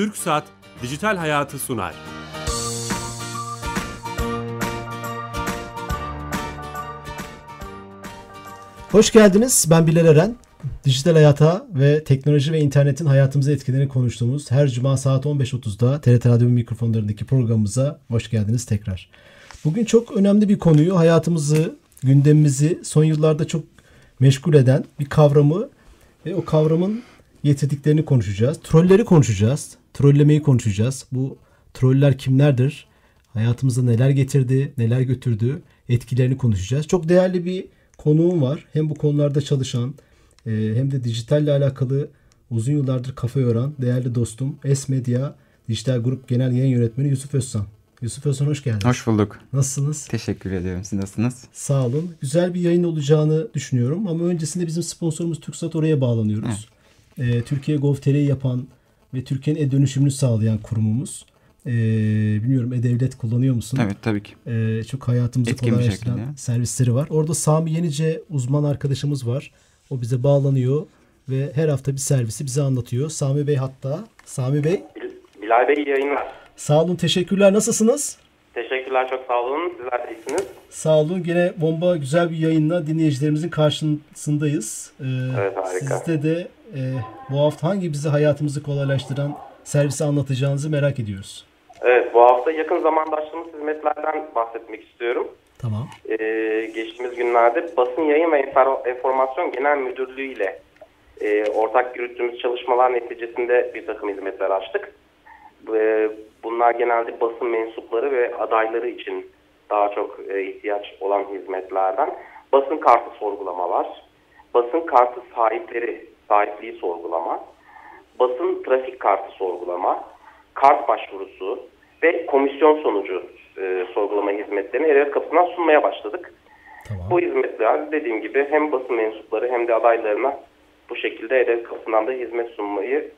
Türk Saat Dijital Hayatı sunar. Hoş geldiniz. Ben Bilal Eren. Dijital hayata ve teknoloji ve internetin hayatımıza etkilerini konuştuğumuz her cuma saat 15.30'da TRT Radyo mikrofonlarındaki programımıza hoş geldiniz tekrar. Bugün çok önemli bir konuyu, hayatımızı, gündemimizi son yıllarda çok meşgul eden bir kavramı ve o kavramın getirdiklerini konuşacağız. Trolleri konuşacağız. Trollemeyi konuşacağız. Bu troller kimlerdir? Hayatımıza neler getirdi, neler götürdü, etkilerini konuşacağız. Çok değerli bir konuğum var. Hem bu konularda çalışan e, hem de dijitalle alakalı uzun yıllardır kafa yoran değerli dostum S-Medya Dijital Grup Genel Yayın Yönetmeni Yusuf Özsan. Yusuf Özsan hoş geldin. Hoş bulduk. Nasılsınız? Teşekkür ediyorum. Siz nasılsınız? Sağ olun. Güzel bir yayın olacağını düşünüyorum ama öncesinde bizim sponsorumuz TürkSat oraya bağlanıyoruz. Evet. Ee, Türkiye Gov.tr'yi yapan ve Türkiye'nin e-dönüşümünü sağlayan kurumumuz. Ee, bilmiyorum e-devlet kullanıyor musun? Evet tabii ki. Ee, çok hayatımızı Etkin kolaylaştıran servisleri var. Orada Sami Yenice uzman arkadaşımız var. O bize bağlanıyor ve her hafta bir servisi bize anlatıyor. Sami Bey hatta. Sami Bey. Bilal Bey yayınlar. Sağ olun teşekkürler. Nasılsınız? Teşekkürler çok sağ olun. Sizler de iyisiniz. Sağ olun. Gene bomba güzel bir yayınla dinleyicilerimizin karşısındayız. Ee, evet harika. Sizde de e, bu hafta hangi bizi hayatımızı kolaylaştıran servisi anlatacağınızı merak ediyoruz. Evet bu hafta yakın zamanda açtığımız hizmetlerden bahsetmek istiyorum. Tamam. Ee, geçtiğimiz günlerde Basın Yayın ve Enformasyon Genel Müdürlüğü ile e, ortak yürüttüğümüz çalışmalar neticesinde bir takım hizmetler açtık. E, bunlar genelde basın mensupları ve adayları için daha çok e, ihtiyaç olan hizmetlerden. Basın kartı sorgulamalar, basın kartı sahipleri, sahipliği sorgulama, basın trafik kartı sorgulama, kart başvurusu ve komisyon sonucu e, sorgulama hizmetlerini e kapısından sunmaya başladık. Tamam. Bu hizmetler dediğim gibi hem basın mensupları hem de adaylarına bu şekilde e kapısından da hizmet sunmayı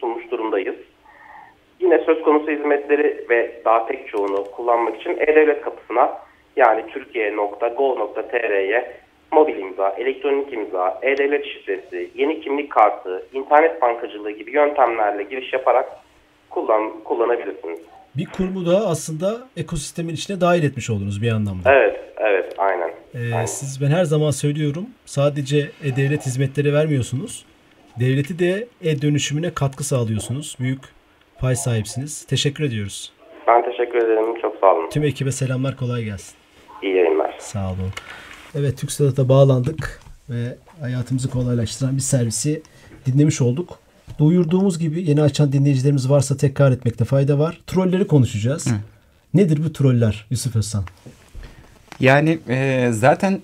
sunmuş durumdayız. Yine söz konusu hizmetleri ve daha pek çoğunu kullanmak için e-devlet kapısına yani türkiye.go.tr'ye mobil imza, elektronik imza, e-devlet şifresi, yeni kimlik kartı, internet bankacılığı gibi yöntemlerle giriş yaparak kullan, kullanabilirsiniz. Bir kurumu da aslında ekosistemin içine dahil etmiş oldunuz bir anlamda. Evet, evet, aynen. Ee, aynen. Siz ben her zaman söylüyorum sadece e-devlet hizmetleri vermiyorsunuz. Devleti de e-dönüşümüne katkı sağlıyorsunuz. Büyük pay sahipsiniz. Teşekkür ediyoruz. Ben teşekkür ederim. Çok sağ olun. Tüm ekibe selamlar. Kolay gelsin. İyi yayınlar. Sağ olun. Evet TürkSat'a bağlandık ve hayatımızı kolaylaştıran bir servisi dinlemiş olduk. Duyurduğumuz gibi yeni açan dinleyicilerimiz varsa tekrar etmekte fayda var. Trolleri konuşacağız. Hı. Nedir bu troller Yusuf Özsan? Yani e, zaten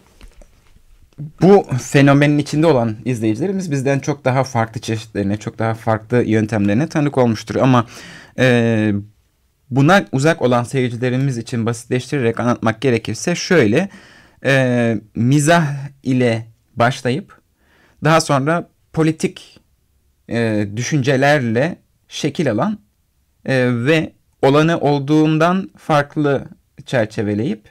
bu fenomenin içinde olan izleyicilerimiz bizden çok daha farklı çeşitlerine, çok daha farklı yöntemlerine tanık olmuştur. Ama e, buna uzak olan seyircilerimiz için basitleştirerek anlatmak gerekirse şöyle e, mizah ile başlayıp daha sonra politik e, düşüncelerle şekil alan e, ve olanı olduğundan farklı çerçeveleyip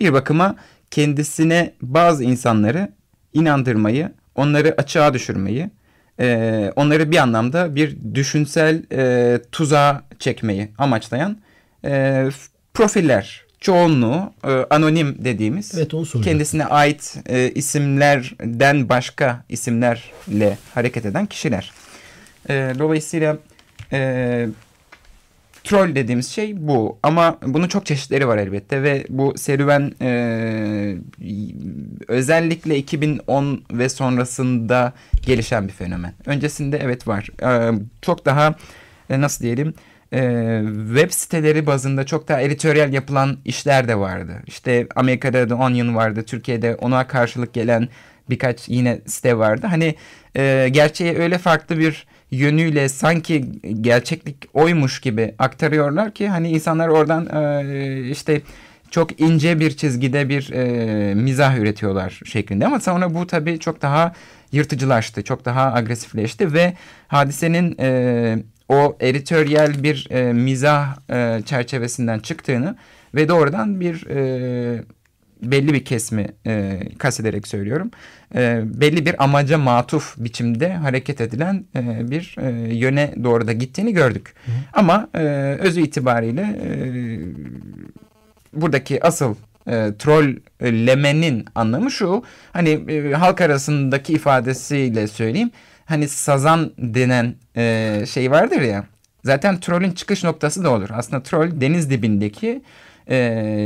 bir bakıma kendisine bazı insanları inandırmayı, onları açığa düşürmeyi, e, onları bir anlamda bir düşünsel e, tuzağa çekmeyi amaçlayan e, profiller, çoğunluğu e, anonim dediğimiz evet, kendisine ait e, isimlerden başka isimlerle hareket eden kişiler. E, dolayısıyla e, troll dediğimiz şey bu. Ama bunun çok çeşitleri var elbette ve bu serüven e, özellikle 2010 ve sonrasında gelişen bir fenomen. Öncesinde evet var. E, çok daha e, nasıl diyelim e, web siteleri bazında çok daha editoryal yapılan işler de vardı. İşte Amerika'da The Onion vardı. Türkiye'de ona karşılık gelen birkaç yine site vardı. Hani e, gerçeğe öyle farklı bir yönüyle sanki gerçeklik oymuş gibi aktarıyorlar ki hani insanlar oradan e, işte çok ince bir çizgide bir e, mizah üretiyorlar şeklinde ama sonra bu tabii çok daha yırtıcılaştı, çok daha agresifleşti ve hadisenin e, o editoryal bir e, mizah e, çerçevesinden çıktığını ve doğrudan bir e, belli bir kesimi e, kastederek söylüyorum. E, belli bir amaca matuf biçimde hareket edilen e, bir e, yöne doğru da gittiğini gördük. Hı. Ama e, özü itibariyle e, buradaki asıl e, trollemenin anlamı şu. Hani e, halk arasındaki ifadesiyle söyleyeyim. Hani sazan denen e, şey vardır ya. Zaten trollün çıkış noktası da olur. Aslında troll deniz dibindeki e,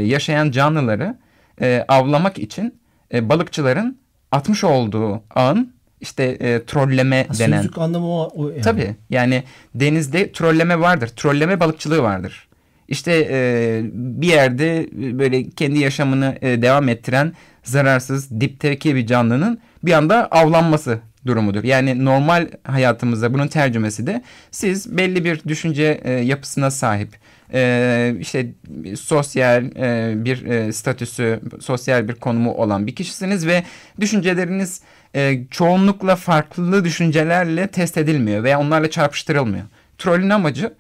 yaşayan canlıları e, avlamak için e, balıkçıların atmış olduğu ağın işte e, trolleme ha, denen. Sözlük anlamı o, o yani. Tabii yani denizde trolleme vardır. Trolleme balıkçılığı vardır. İşte e, bir yerde böyle kendi yaşamını e, devam ettiren zararsız dipteki bir canlının bir anda avlanması durumudur. Yani normal hayatımızda bunun tercümesi de siz belli bir düşünce e, yapısına sahip e, işte sosyal e, bir e, statüsü, sosyal bir konumu olan bir kişisiniz ve düşünceleriniz e, çoğunlukla farklı düşüncelerle test edilmiyor veya onlarla çarpıştırılmıyor. Trollün amacı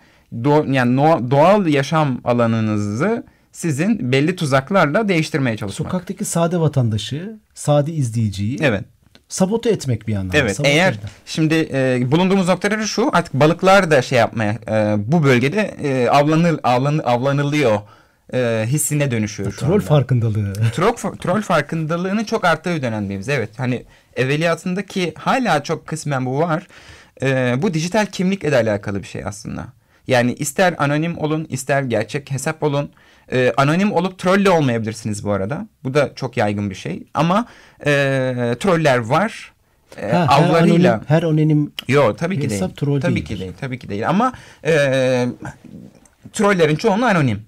do, yani no, doğal yaşam alanınızı sizin belli tuzaklarla değiştirmeye çalışmak. Sokaktaki sade vatandaşı, sade izleyiciyi evet sabote etmek bir yandan. Evet sabote eğer eden. şimdi e, bulunduğumuz noktaları şu artık balıklar da şey yapmaya e, bu bölgede e, avlanır, avlan, avlanılıyor e, hissine dönüşüyor şu Troll anda. farkındalığı. Troll, troll farkındalığının çok arttığı bir dönemdeyiz. Evet hani evveliyatındaki hala çok kısmen bu var. E, bu dijital kimlikle alakalı bir şey aslında. Yani ister anonim olun ister gerçek hesap olun. E, anonim olup troll de olmayabilirsiniz bu arada. Bu da çok yaygın bir şey. Ama e, troller var. E, ha, avlarıyla. Her anonim, her anonim Yo tabii ki hesap değil. Troll tabii ki değil. Tabii ki değil. Ama e, trollerin çoğunluğu anonim.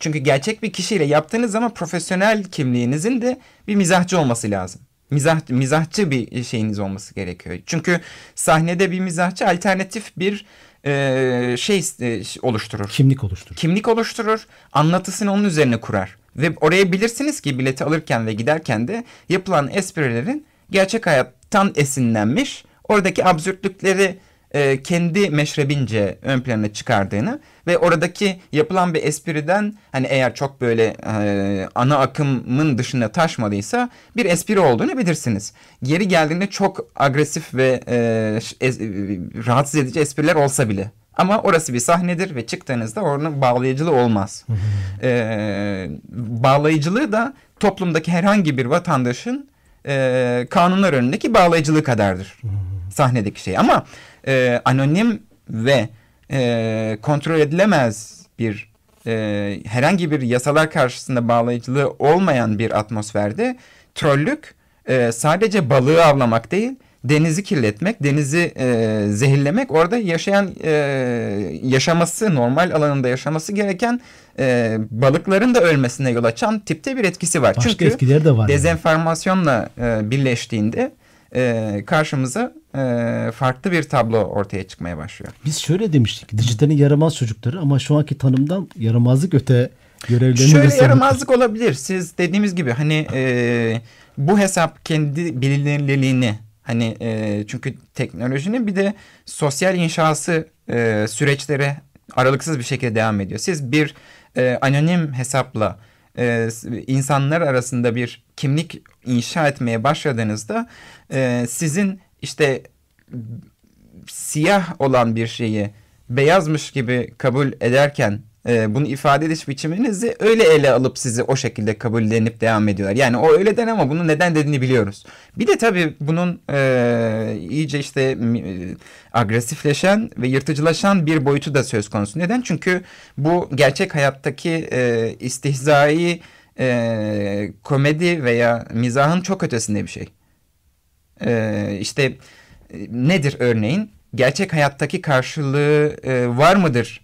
Çünkü gerçek bir kişiyle yaptığınız zaman profesyonel kimliğinizin de bir mizahçı olması lazım. Mizah, mizahçı bir şeyiniz olması gerekiyor. Çünkü sahnede bir mizahçı alternatif bir e, şey e, oluşturur. Kimlik oluşturur. Kimlik oluşturur. Anlatısını onun üzerine kurar. Ve oraya bilirsiniz ki bileti alırken ve giderken de yapılan esprilerin gerçek hayattan esinlenmiş oradaki absürtlükleri e, kendi meşrebince ön plana çıkardığını ve oradaki yapılan bir espriden hani eğer çok böyle e, ana akımın dışına taşmadıysa bir espri olduğunu bilirsiniz. Geri geldiğinde çok agresif ve e, es, rahatsız edici espriler olsa bile. Ama orası bir sahnedir ve çıktığınızda onun bağlayıcılığı olmaz. ee, bağlayıcılığı da toplumdaki herhangi bir vatandaşın e, kanunlar önündeki bağlayıcılığı kadardır. Sahnedeki şey. Ama e, anonim ve e, kontrol edilemez bir e, herhangi bir yasalar karşısında bağlayıcılığı olmayan bir atmosferde trollük e, sadece balığı avlamak değil denizi kirletmek, denizi e, zehirlemek orada yaşayan e, yaşaması normal alanında yaşaması gereken e, balıkların da ölmesine yol açan tipte bir etkisi var. Başka Çünkü etkileri de var. Dezenformasyonla e, birleştiğinde e, karşımıza e, farklı bir tablo ortaya çıkmaya başlıyor. Biz şöyle demiştik. Dijitalin yaramaz çocukları ama şu anki tanımdan yaramazlık öte görevlerini Şöyle yaramazlık olabilir. Siz dediğimiz gibi hani e, bu hesap kendi bilinirliğini hani e, çünkü teknolojinin bir de sosyal inşası e, süreçleri aralıksız bir şekilde devam ediyor. Siz bir e, anonim hesapla e, insanlar arasında bir kimlik inşa etmeye başladığınızda e, sizin işte siyah olan bir şeyi beyazmış gibi kabul ederken e, bunu ifade ediş biçiminizi öyle ele alıp sizi o şekilde kabullenip devam ediyorlar. Yani o öyle den ama bunu neden dediğini biliyoruz. Bir de tabii bunun e, iyice işte e, agresifleşen ve yırtıcılaşan bir boyutu da söz konusu. Neden? Çünkü bu gerçek hayattaki e, istihzai e, komedi veya mizahın çok ötesinde bir şey. E, işte e, nedir örneğin? Gerçek hayattaki karşılığı e, var mıdır?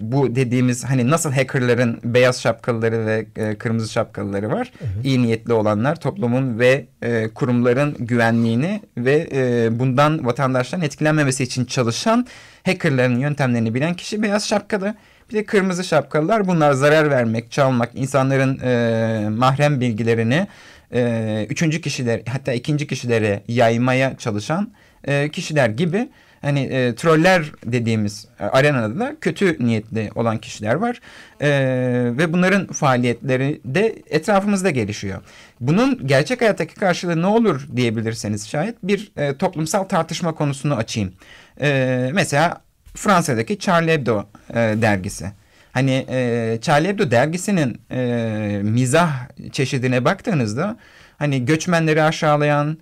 bu dediğimiz hani nasıl hackerların beyaz şapkalıları ve e, kırmızı şapkalıları var. Evet. İyi niyetli olanlar toplumun ve e, kurumların güvenliğini ve e, bundan vatandaşların etkilenmemesi için çalışan hackerların yöntemlerini bilen kişi beyaz şapkalı. Bir de kırmızı şapkalılar bunlar zarar vermek, çalmak, insanların e, mahrem bilgilerini e, üçüncü kişiler hatta ikinci kişilere yaymaya çalışan e, kişiler gibi hani e, troller dediğimiz e, arenada da kötü niyetli olan kişiler var. E, ve bunların faaliyetleri de etrafımızda gelişiyor. Bunun gerçek hayattaki karşılığı ne olur diyebilirseniz şayet bir e, toplumsal tartışma konusunu açayım. E, mesela Fransa'daki Charlie Hebdo e, dergisi. Hani e, Charlie Hebdo dergisinin e, mizah çeşidine baktığınızda hani göçmenleri aşağılayan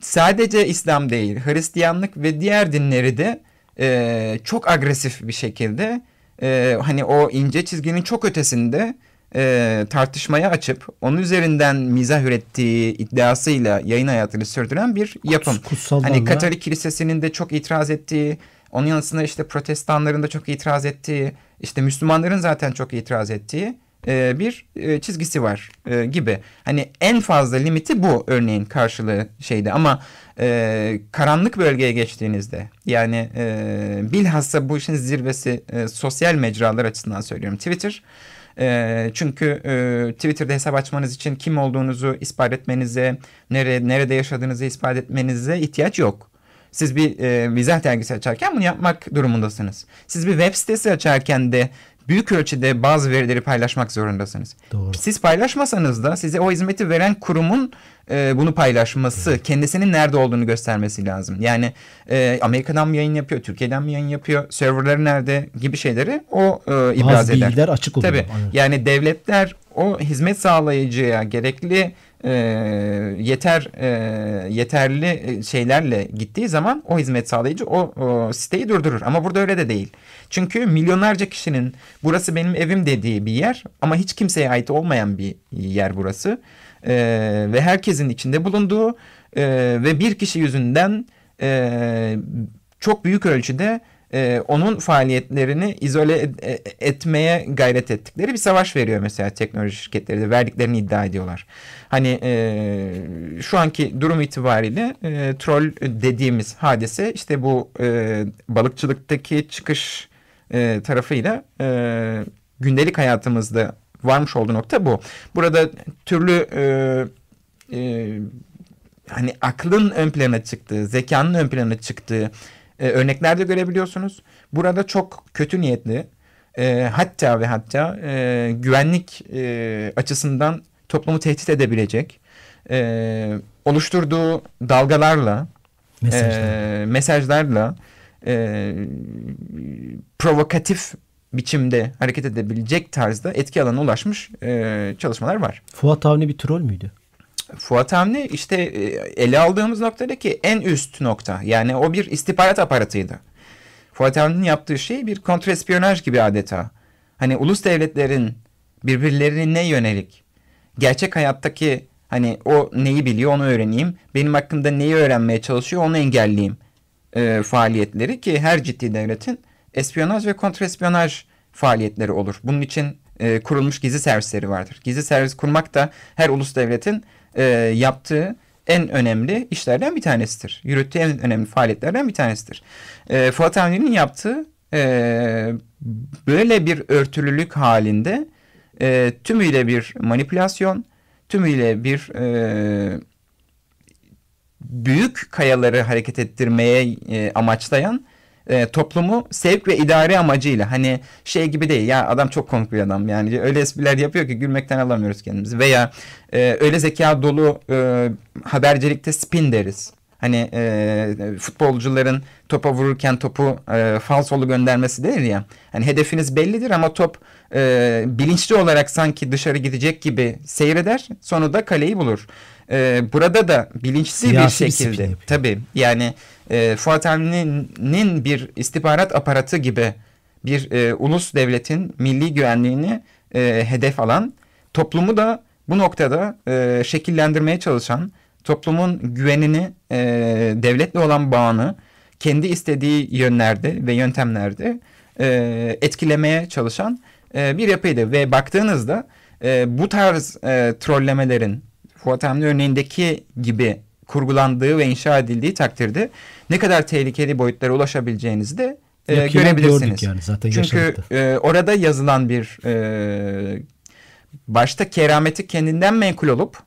sadece İslam değil Hristiyanlık ve diğer dinleri de e, çok agresif bir şekilde e, hani o ince çizginin çok ötesinde e, tartışmaya açıp onun üzerinden mizah ürettiği iddiasıyla yayın hayatını sürdüren bir yapım. Hani Katolik Kilisesi'nin de çok itiraz ettiği, onun yanısında işte protestanların da çok itiraz ettiği, işte Müslümanların zaten çok itiraz ettiği e, bir e, çizgisi var e, gibi. Hani en fazla limiti bu örneğin karşılığı şeyde ama karanlık bölgeye geçtiğinizde yani bilhassa bu işin zirvesi sosyal mecralar açısından söylüyorum Twitter. Çünkü e, Twitter'da hesap açmanız için kim olduğunuzu ispat etmenize, nere, nerede yaşadığınızı ispat etmenize ihtiyaç yok. Siz bir e, mizah dergisi açarken bunu yapmak durumundasınız. Siz bir web sitesi açarken de büyük ölçüde bazı verileri paylaşmak zorundasınız. Doğru. Siz paylaşmasanız da size o hizmeti veren kurumun e, bunu paylaşması, evet. kendisinin nerede olduğunu göstermesi lazım. Yani e, Amerika'dan mı yayın yapıyor, Türkiye'den mi yayın yapıyor, serverları nerede gibi şeyleri o e, ibraz Bazı eder. bilgiler açık oluyor. Tabii. Aynen. Yani devletler o hizmet sağlayıcıya gerekli e, yeter e, yeterli şeylerle gittiği zaman o hizmet sağlayıcı o, o siteyi durdurur. Ama burada öyle de değil. Çünkü milyonlarca kişinin burası benim evim dediği bir yer ama hiç kimseye ait olmayan bir yer burası. E, ve herkesin içinde bulunduğu e, ve bir kişi yüzünden e, çok büyük ölçüde e, onun faaliyetlerini izole et, e, etmeye gayret ettikleri bir savaş veriyor mesela teknoloji şirketleri de verdiklerini iddia ediyorlar. Hani e, şu anki durum itibariyle e, troll dediğimiz hadise işte bu e, balıkçılıktaki çıkış e, tarafıyla e, gündelik hayatımızda varmış olduğu nokta bu. Burada türlü e, e, hani aklın ön plana çıktığı, zekanın ön plana çıktığı e, örnekler de görebiliyorsunuz. Burada çok kötü niyetli e, hatta ve hatta e, güvenlik e, açısından toplumu tehdit edebilecek e, oluşturduğu dalgalarla Mesajlar. e, mesajlarla e, provokatif biçimde hareket edebilecek tarzda etki alanına ulaşmış e, çalışmalar var. Fuat Avni bir troll müydü? Fuat Avni işte e, ele aldığımız noktadaki en üst nokta. Yani o bir istihbarat aparatıydı. Fuat Avni'nin yaptığı şey bir kontrespiyonaj gibi adeta. Hani ulus devletlerin birbirlerine yönelik gerçek hayattaki hani o neyi biliyor onu öğreneyim. Benim hakkımda neyi öğrenmeye çalışıyor onu engelleyeyim e, faaliyetleri ki her ciddi devletin espiyonaj ve kontrespiyonaj faaliyetleri olur. Bunun için e, kurulmuş gizli servisleri vardır. Gizli servis kurmak da her ulus devletin e, yaptığı en önemli işlerden bir tanesidir. Yürüttüğü en önemli faaliyetlerden bir tanesidir. E, Fuat Avni'nin yaptığı e, böyle bir örtülülük halinde e, tümüyle bir manipülasyon, tümüyle bir e, büyük kayaları hareket ettirmeye e, amaçlayan e, toplumu sevk ve idare amacıyla hani şey gibi değil ya adam çok komik bir adam yani öyle espriler yapıyor ki gülmekten alamıyoruz kendimizi veya e, öyle zeka dolu e, habercilikte spin deriz. Hani e, futbolcuların topa vururken topu e, falsolu göndermesi denir ya. Hani hedefiniz bellidir ama top e, bilinçli olarak sanki dışarı gidecek gibi seyreder. Sonra da kaleyi bulur. E, burada da bilinçli Siyasi bir şekilde bir tabii yani e, Fuat Avni'nin bir istihbarat aparatı gibi bir e, ulus devletin milli güvenliğini e, hedef alan toplumu da bu noktada e, şekillendirmeye çalışan toplumun güvenini e, devletle olan bağını kendi istediği yönlerde ve yöntemlerde e, etkilemeye çalışan e, bir yapıydı ve baktığınızda e, bu tarz e, trollemelerin Fuat Emre örneğindeki gibi kurgulandığı ve inşa edildiği takdirde ne kadar tehlikeli boyutlara ulaşabileceğinizi de e, görebilirsiniz. Yani, zaten Çünkü e, orada yazılan bir e, başta kerameti kendinden menkul olup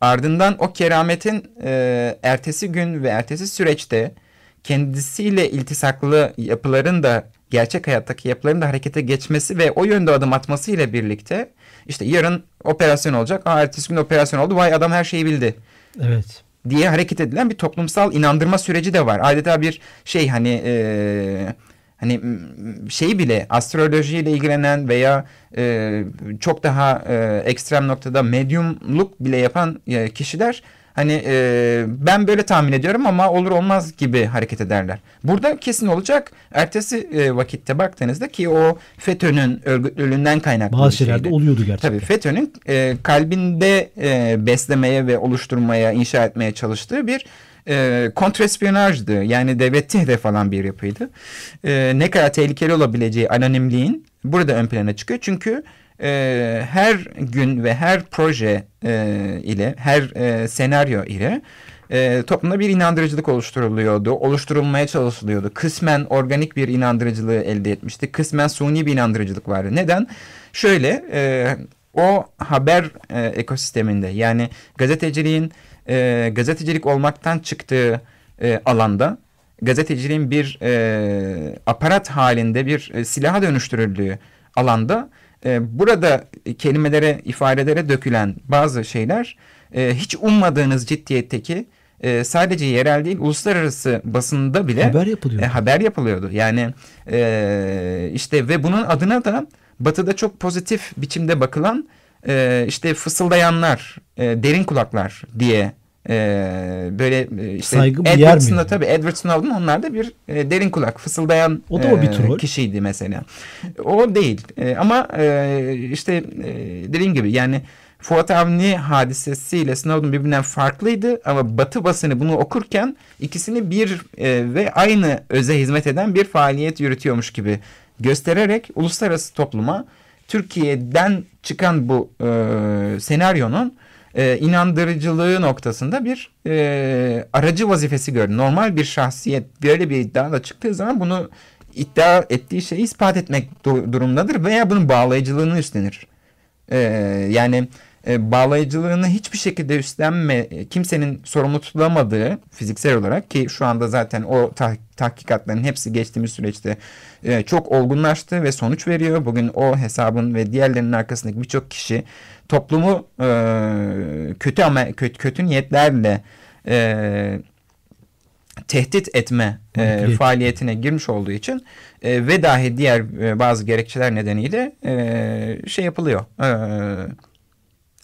ardından o kerametin e, ertesi gün ve ertesi süreçte kendisiyle iltisaklı yapıların da gerçek hayattaki yapıların da harekete geçmesi ve o yönde adım atması ile birlikte işte yarın operasyon olacak. Aa ertesi gün operasyon oldu. Vay adam her şeyi bildi. Evet. Diye hareket edilen bir toplumsal inandırma süreci de var. Adeta bir şey hani e, hani şey bile astrolojiyle ilgilenen veya e, çok daha e, ekstrem noktada medyumluk bile yapan e, kişiler Hani e, ben böyle tahmin ediyorum ama olur olmaz gibi hareket ederler. Burada kesin olacak. Ertesi e, vakitte baktığınızda ki o FETÖ'nün örgütlülüğünden kaynaklı Bazı şeylerde oluyordu gerçekten. Tabii FETÖ'nün e, kalbinde e, beslemeye ve oluşturmaya, inşa etmeye çalıştığı bir e, kontrespiyonajdı. Yani devleti hedef alan bir yapıydı. E, ne kadar tehlikeli olabileceği anonimliğin burada ön plana çıkıyor. Çünkü e, her gün ve her proje e, ile, her e, senaryo ile e, toplumda bir inandırıcılık oluşturuluyordu, oluşturulmaya çalışılıyordu. Kısmen organik bir inandırıcılığı elde etmişti, kısmen suni bir inandırıcılık vardı. Neden? Şöyle, e, o haber e, ekosisteminde yani gazeteciliğin e, gazetecilik olmaktan çıktığı e, alanda gazeteciliğin bir e, aparat halinde bir e, silaha dönüştürüldüğü alanda e, burada kelimelere, ifadelere dökülen bazı şeyler e, hiç ummadığınız ciddiyetteki e, sadece yerel değil uluslararası basında bile haber yapılıyordu. E, haber yapılıyordu. Yani e, işte ve bunun adına da batıda çok pozitif biçimde bakılan e, işte fısıldayanlar, e, derin kulaklar diye ee, böyle e, işte Saygı Edwards'ın tabii Edward Snowden onlar da bir e, derin kulak fısıldayan o da o bir e, troll. kişiydi mesela. O değil e, ama e, işte e, dediğim gibi yani Fuat Avni hadisesiyle Snowden birbirinden farklıydı ama Batı basını bunu okurken ikisini bir e, ve aynı öze hizmet eden bir faaliyet yürütüyormuş gibi göstererek uluslararası topluma Türkiye'den çıkan bu e, senaryonun e, inandırıcılığı noktasında bir e, aracı vazifesi gördü. Normal bir şahsiyet böyle bir iddiayla çıktığı zaman bunu iddia ettiği şeyi ispat etmek durumundadır veya bunun bağlayıcılığını üstlenir. E, yani e, bağlayıcılığını hiçbir şekilde üstlenme kimsenin sorumlu tutulamadığı fiziksel olarak ki şu anda zaten o tah tahkikatların hepsi geçtiğimiz süreçte e, çok olgunlaştı ve sonuç veriyor. Bugün o hesabın ve diğerlerinin arkasındaki birçok kişi toplumu e, kötü ama kötü, kötü niyetlerle e, tehdit etme e, faaliyetine girmiş olduğu için e, ve dahi diğer e, bazı gerekçeler nedeniyle e, şey yapılıyor. E,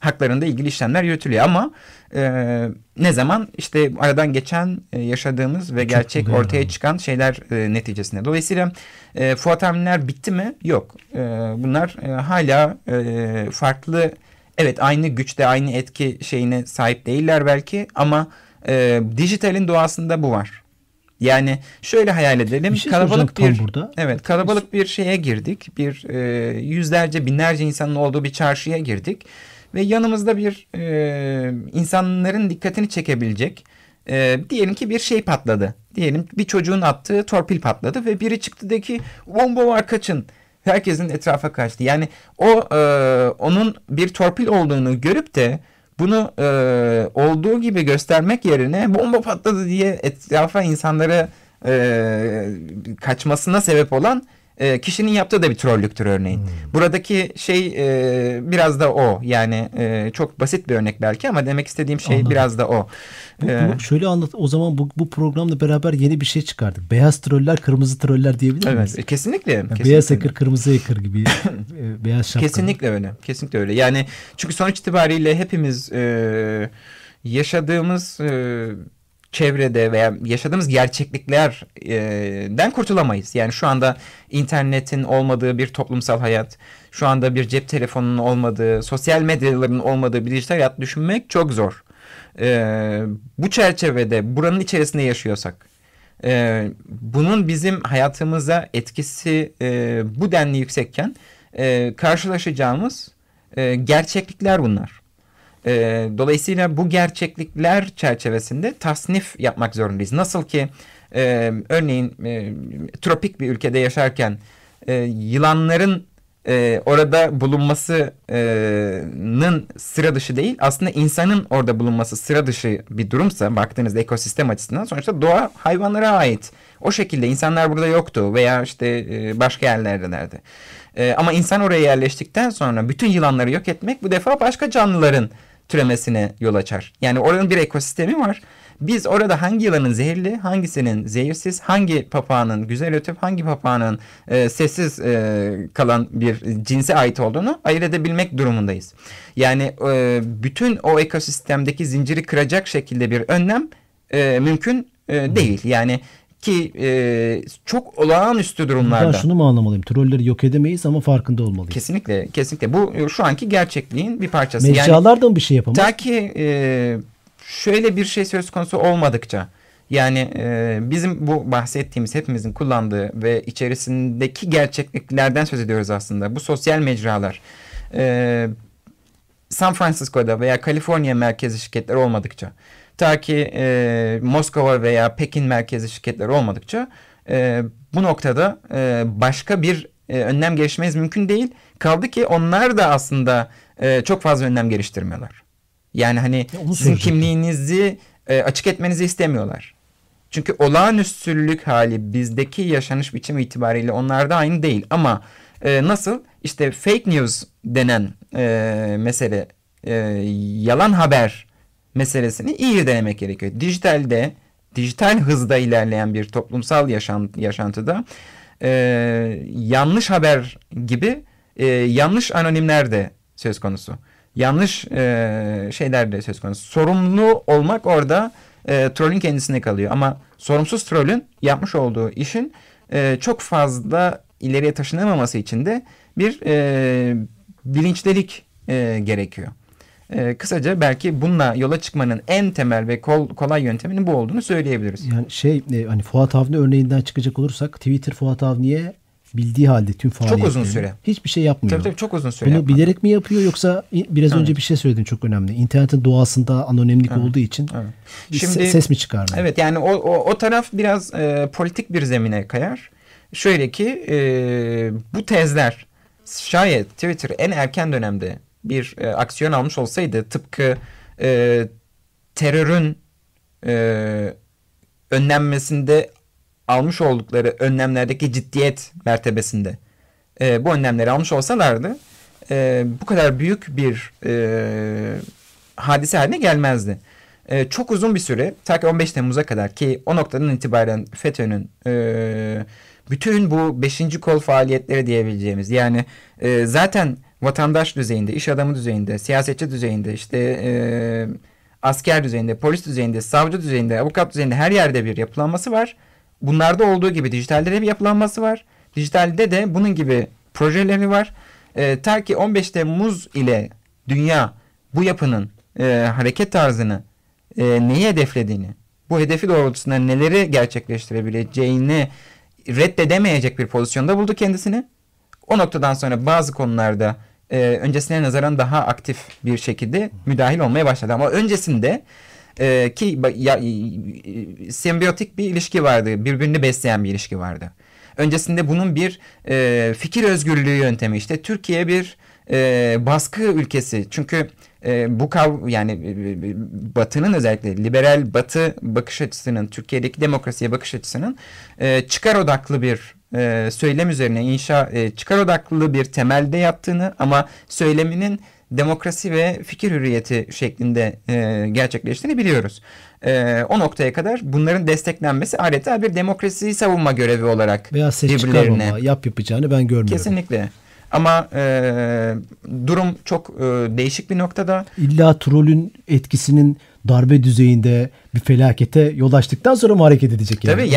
haklarında ilgili işlemler yürütülüyor ama e, ne zaman işte aradan geçen e, yaşadığımız ve Çok gerçek ortaya çıkan şeyler e, neticesinde. Dolayısıyla e, Fuat Aminler bitti mi? Yok. E, bunlar e, hala e, farklı evet aynı güçte aynı etki şeyine sahip değiller belki ama e, dijitalin doğasında bu var. Yani şöyle hayal edelim. Bir şey kalabalık bir burada. Evet, kalabalık bir şeye girdik. Bir e, yüzlerce, binlerce insanın olduğu bir çarşıya girdik ve yanımızda bir e, insanların dikkatini çekebilecek e, diyelim ki bir şey patladı. Diyelim bir çocuğun attığı torpil patladı ve biri çıktı dedi ki bomba var kaçın. Herkesin etrafa kaçtı. Yani o e, onun bir torpil olduğunu görüp de bunu e, olduğu gibi göstermek yerine bomba patladı diye etrafa insanlara e, kaçmasına sebep olan e, kişinin yaptığı da bir trollüktür örneğin. Hmm. Buradaki şey e, biraz da o. Yani e, çok basit bir örnek belki ama demek istediğim şey Anladım. biraz da o. Bu, ee, bu, şöyle anlat o zaman bu, bu programla beraber yeni bir şey çıkardık. Beyaz troller, kırmızı troller diyebilir miyiz? Evet, kesinlikle. Yani kesinlikle. Beyaz ekır, kırmızı ekır gibi. e, beyaz şapka. Kesinlikle öyle. Kesinlikle öyle. Yani çünkü sonuç itibariyle hepimiz e, yaşadığımız e, çevrede veya yaşadığımız gerçekliklerden kurtulamayız. Yani şu anda internetin olmadığı bir toplumsal hayat, şu anda bir cep telefonunun olmadığı, sosyal medyaların olmadığı bir dijital hayat düşünmek çok zor. Bu çerçevede buranın içerisinde yaşıyorsak, bunun bizim hayatımıza etkisi bu denli yüksekken karşılaşacağımız gerçeklikler bunlar. E, dolayısıyla bu gerçeklikler çerçevesinde tasnif yapmak zorundayız. Nasıl ki e, örneğin e, tropik bir ülkede yaşarken e, yılanların e, orada bulunmasının sıra dışı değil aslında insanın orada bulunması sıra dışı bir durumsa baktığınızda ekosistem açısından sonuçta doğa hayvanlara ait. O şekilde insanlar burada yoktu veya işte e, başka yerlerdelerdi. E, ama insan oraya yerleştikten sonra bütün yılanları yok etmek bu defa başka canlıların türemesine yol açar. Yani oranın bir ekosistemi var. Biz orada hangi yılanın zehirli, hangisinin zehirsiz, hangi papağanın güzel ötüp hangi papağanın e, sessiz e, kalan bir cinse ait olduğunu ayırt edebilmek durumundayız. Yani e, bütün o ekosistemdeki zinciri kıracak şekilde bir önlem e, mümkün e, değil. Yani ki e, çok olağanüstü durumlarda. Ben şunu mu anlamalıyım? Trolleri yok edemeyiz ama farkında olmalıyız. Kesinlikle, kesinlikle. Bu şu anki gerçekliğin bir parçası. Mecralar yani, da mı bir şey yapamaz? Ta ki e, şöyle bir şey söz konusu olmadıkça yani e, bizim bu bahsettiğimiz hepimizin kullandığı ve içerisindeki gerçekliklerden söz ediyoruz aslında. Bu sosyal mecralar. E, San Francisco'da veya Kaliforniya merkezi şirketler olmadıkça ta ki e, Moskova veya Pekin merkezi şirketler olmadıkça e, bu noktada e, başka bir e, önlem gelişmeniz mümkün değil. Kaldı ki onlar da aslında e, çok fazla önlem geliştirmiyorlar. Yani hani ya sizin kimliğinizi e, açık etmenizi istemiyorlar. Çünkü olağanüstülük hali bizdeki yaşanış biçimi itibariyle onlarda aynı değil. Ama e, nasıl? İşte fake news denen e, mesele, e, yalan haber meselesini iyi denemek gerekiyor. Dijitalde, dijital hızda ilerleyen bir toplumsal yaşam, yaşantıda e, yanlış haber gibi e, yanlış anonimler de söz konusu yanlış e, şeyler de söz konusu. Sorumlu olmak orada e, trollün kendisine kalıyor. Ama sorumsuz trollün yapmış olduğu işin e, çok fazla ileriye taşınamaması için de bir e, bilinçlilik e, gerekiyor. E, kısaca belki bununla yola çıkmanın en temel ve kol, kolay yönteminin bu olduğunu söyleyebiliriz. Yani şey e, hani Fuat Avni örneğinden çıkacak olursak Twitter Fuat Avni'ye bildiği halde tüm faaliyetleri. Çok uzun süre. Hiçbir şey yapmıyor. Tabii tabii çok uzun süre. Bunu yapmadı. bilerek mi yapıyor yoksa biraz evet. önce bir şey söyledin çok önemli. İnternetin doğasında anonimlik evet. olduğu için evet. Şimdi, ses mi çıkarmıyor? Evet yani o, o, o taraf biraz e, politik bir zemine kayar. Şöyle ki e, bu tezler şayet Twitter en erken dönemde bir e, aksiyon almış olsaydı tıpkı e, terörün e, önlenmesinde almış oldukları önlemlerdeki ciddiyet mertebesinde e, bu önlemleri almış olsalardı e, bu kadar büyük bir e, hadise haline gelmezdi. E, çok uzun bir süre ta ki 15 Temmuz'a kadar ki o noktadan itibaren FETÖ'nün e, bütün bu beşinci kol faaliyetleri diyebileceğimiz yani e, zaten vatandaş düzeyinde, iş adamı düzeyinde, siyasetçi düzeyinde işte e, asker düzeyinde, polis düzeyinde, savcı düzeyinde, avukat düzeyinde her yerde bir yapılanması var bunlarda olduğu gibi dijitalde de bir yapılanması var. Dijitalde de bunun gibi projeleri var. E, ta ki 15 Temmuz ile dünya bu yapının e, hareket tarzını e, neyi hedeflediğini, bu hedefi doğrultusunda neleri gerçekleştirebileceğini reddedemeyecek bir pozisyonda buldu kendisini. O noktadan sonra bazı konularda e, öncesine nazaran daha aktif bir şekilde müdahil olmaya başladı. Ama öncesinde e, ki ya, sembiyotik bir ilişki vardı. Birbirini besleyen bir ilişki vardı. Öncesinde bunun bir e, fikir özgürlüğü yöntemi işte Türkiye bir e, baskı ülkesi. Çünkü e, bu kav yani e, Batı'nın özellikle liberal Batı bakış açısının Türkiye'deki demokrasiye bakış açısının e, çıkar odaklı bir e, söylem üzerine inşa e, çıkar odaklı bir temelde yattığını ama söyleminin demokrasi ve fikir hürriyeti şeklinde e, gerçekleştiğini biliyoruz. E, o noktaya kadar bunların desteklenmesi adeta bir demokrasiyi savunma görevi olarak Veya ses çıkarmama, yap yapacağını ben görmüyorum. Kesinlikle. Ama e, durum çok e, değişik bir noktada. İlla trolün etkisinin darbe düzeyinde bir felakete yol açtıktan sonra mı hareket edecek? Yani? Tabii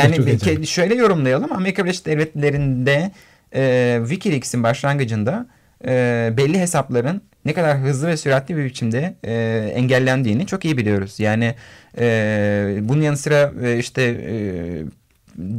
yani şöyle yorumlayalım. Amerika Birleşik Devletleri'nde e, Wikileaks'in başlangıcında e, belli hesapların ne kadar hızlı ve süratli bir biçimde e, engellendiğini çok iyi biliyoruz. Yani e, bunun yanı sıra e, işte e,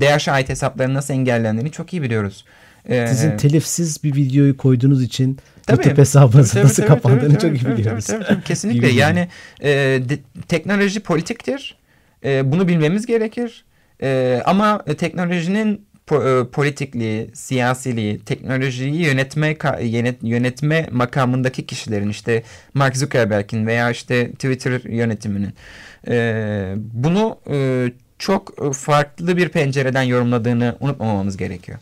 DH'a ait hesapların nasıl engellendiğini çok iyi biliyoruz. E, Sizin telifsiz bir videoyu koyduğunuz için tabii, YouTube hesabınızın tabii, nasıl tabii, kapandığını tabii, çok iyi biliyoruz. Tabii, tabii, kesinlikle yani e, de, teknoloji politiktir. E, bunu bilmemiz gerekir. E, ama teknolojinin po- e, politikliği, siyasiliği, teknolojiyi yönetme yönet- yönetme makamındaki kişilerin işte Mark Zuckerberg'in veya işte Twitter yönetiminin e, bunu e, çok farklı bir pencereden yorumladığını unutmamamız gerekiyor.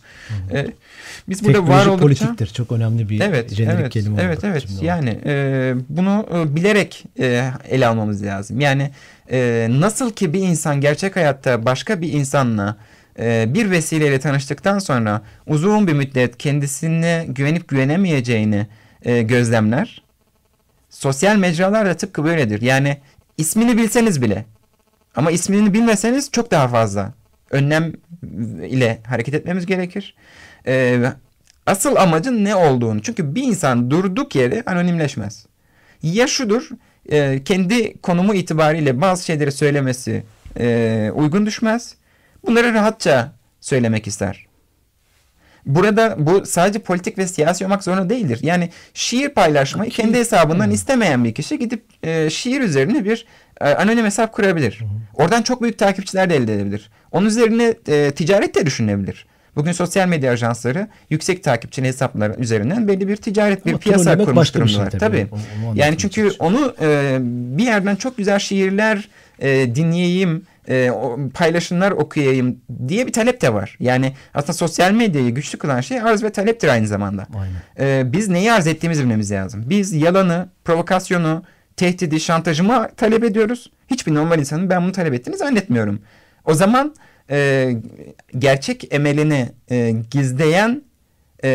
E, biz burada var Teknoloji oldukça politiktir. Çok önemli bir evet, jenerik evet, kelime. Evet, evet. Yani e, bunu e, bilerek e, ele almamız lazım. Yani e, nasıl ki bir insan gerçek hayatta başka bir insanla e, bir vesileyle tanıştıktan sonra uzun bir müddet kendisine güvenip güvenemeyeceğini e, gözlemler. Sosyal mecralar da tıpkı böyledir. Yani ismini bilseniz bile ama ismini bilmeseniz çok daha fazla önlem ile hareket etmemiz gerekir. Ee, asıl amacın ne olduğunu. Çünkü bir insan durduk yere anonimleşmez. Ya şudur, e, kendi konumu itibariyle bazı şeyleri söylemesi e, uygun düşmez. Bunları rahatça söylemek ister. Burada bu sadece politik ve siyasi olmak zorunda değildir. Yani şiir paylaşmayı kendi hesabından istemeyen bir kişi gidip e, şiir üzerine bir e, anonim hesap kurabilir. Oradan çok büyük takipçiler de elde edebilir. Onun üzerine e, ticaret de düşünebilir. Bugün sosyal medya ajansları yüksek takipçili hesaplar üzerinden belli bir ticaret, bir Ama piyasa kurmuş başka bir şey tabii. tabii. Onu anlatmaya yani çünkü çalışıyorum. onu e, bir yerden çok güzel şiirler e, dinleyeyim, e, o, paylaşımlar okuyayım diye bir talep de var. Yani aslında sosyal medyayı güçlü kılan şey arz ve taleptir aynı zamanda. Aynen. E, biz neyi arz ettiğimizi bilmemiz lazım. Biz yalanı, provokasyonu, tehdidi, şantajımı talep ediyoruz. Hiçbir normal insanın ben bunu talep ettiğini zannetmiyorum. O zaman e, gerçek emelini e, gizleyen e,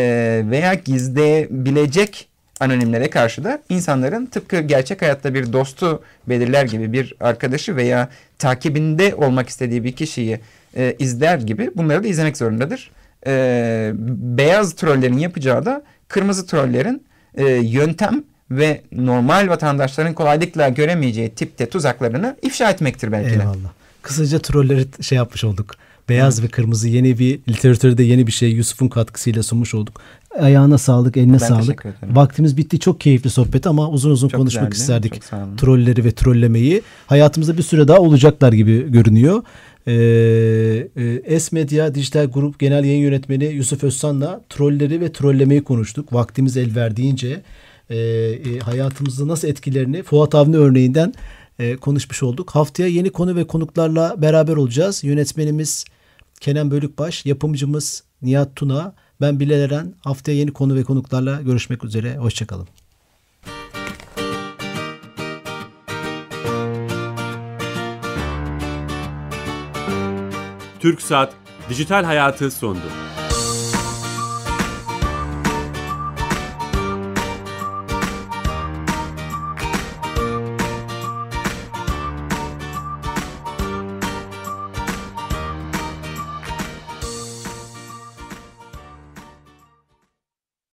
veya gizleyebilecek anonimlere karşı da insanların tıpkı gerçek hayatta bir dostu belirler gibi bir arkadaşı veya takibinde olmak istediği bir kişiyi e, izler gibi bunları da izlemek zorundadır. E, beyaz trollerin yapacağı da kırmızı trollerin e, yöntem ve normal vatandaşların kolaylıkla göremeyeceği tipte tuzaklarını ifşa etmektir belki de. Eyvallah. Kısaca trolleri şey yapmış olduk. Beyaz ve kırmızı yeni bir literatürde yeni bir şey Yusuf'un katkısıyla sunmuş olduk. Ayağına sağlık, eline Ben sağlık. Vaktimiz bitti. Çok keyifli sohbet ama uzun uzun Çok konuşmak güzeldi, isterdik. Trolleri ve trollemeyi. Hayatımızda bir süre daha olacaklar gibi görünüyor. Ee, e, S-Medya Dijital Grup Genel Yayın Yönetmeni Yusuf Özsan'la trolleri ve trollemeyi konuştuk. Vaktimiz el verdiğince e, e, hayatımızda nasıl etkilerini Fuat Avni örneğinden e, konuşmuş olduk. Haftaya yeni konu ve konuklarla beraber olacağız. Yönetmenimiz Kenan Bölükbaş, yapımcımız Nihat Tuna, ben Bilal Eren. Haftaya yeni konu ve konuklarla görüşmek üzere. Hoşçakalın. TürkSat Dijital Hayatı sondu.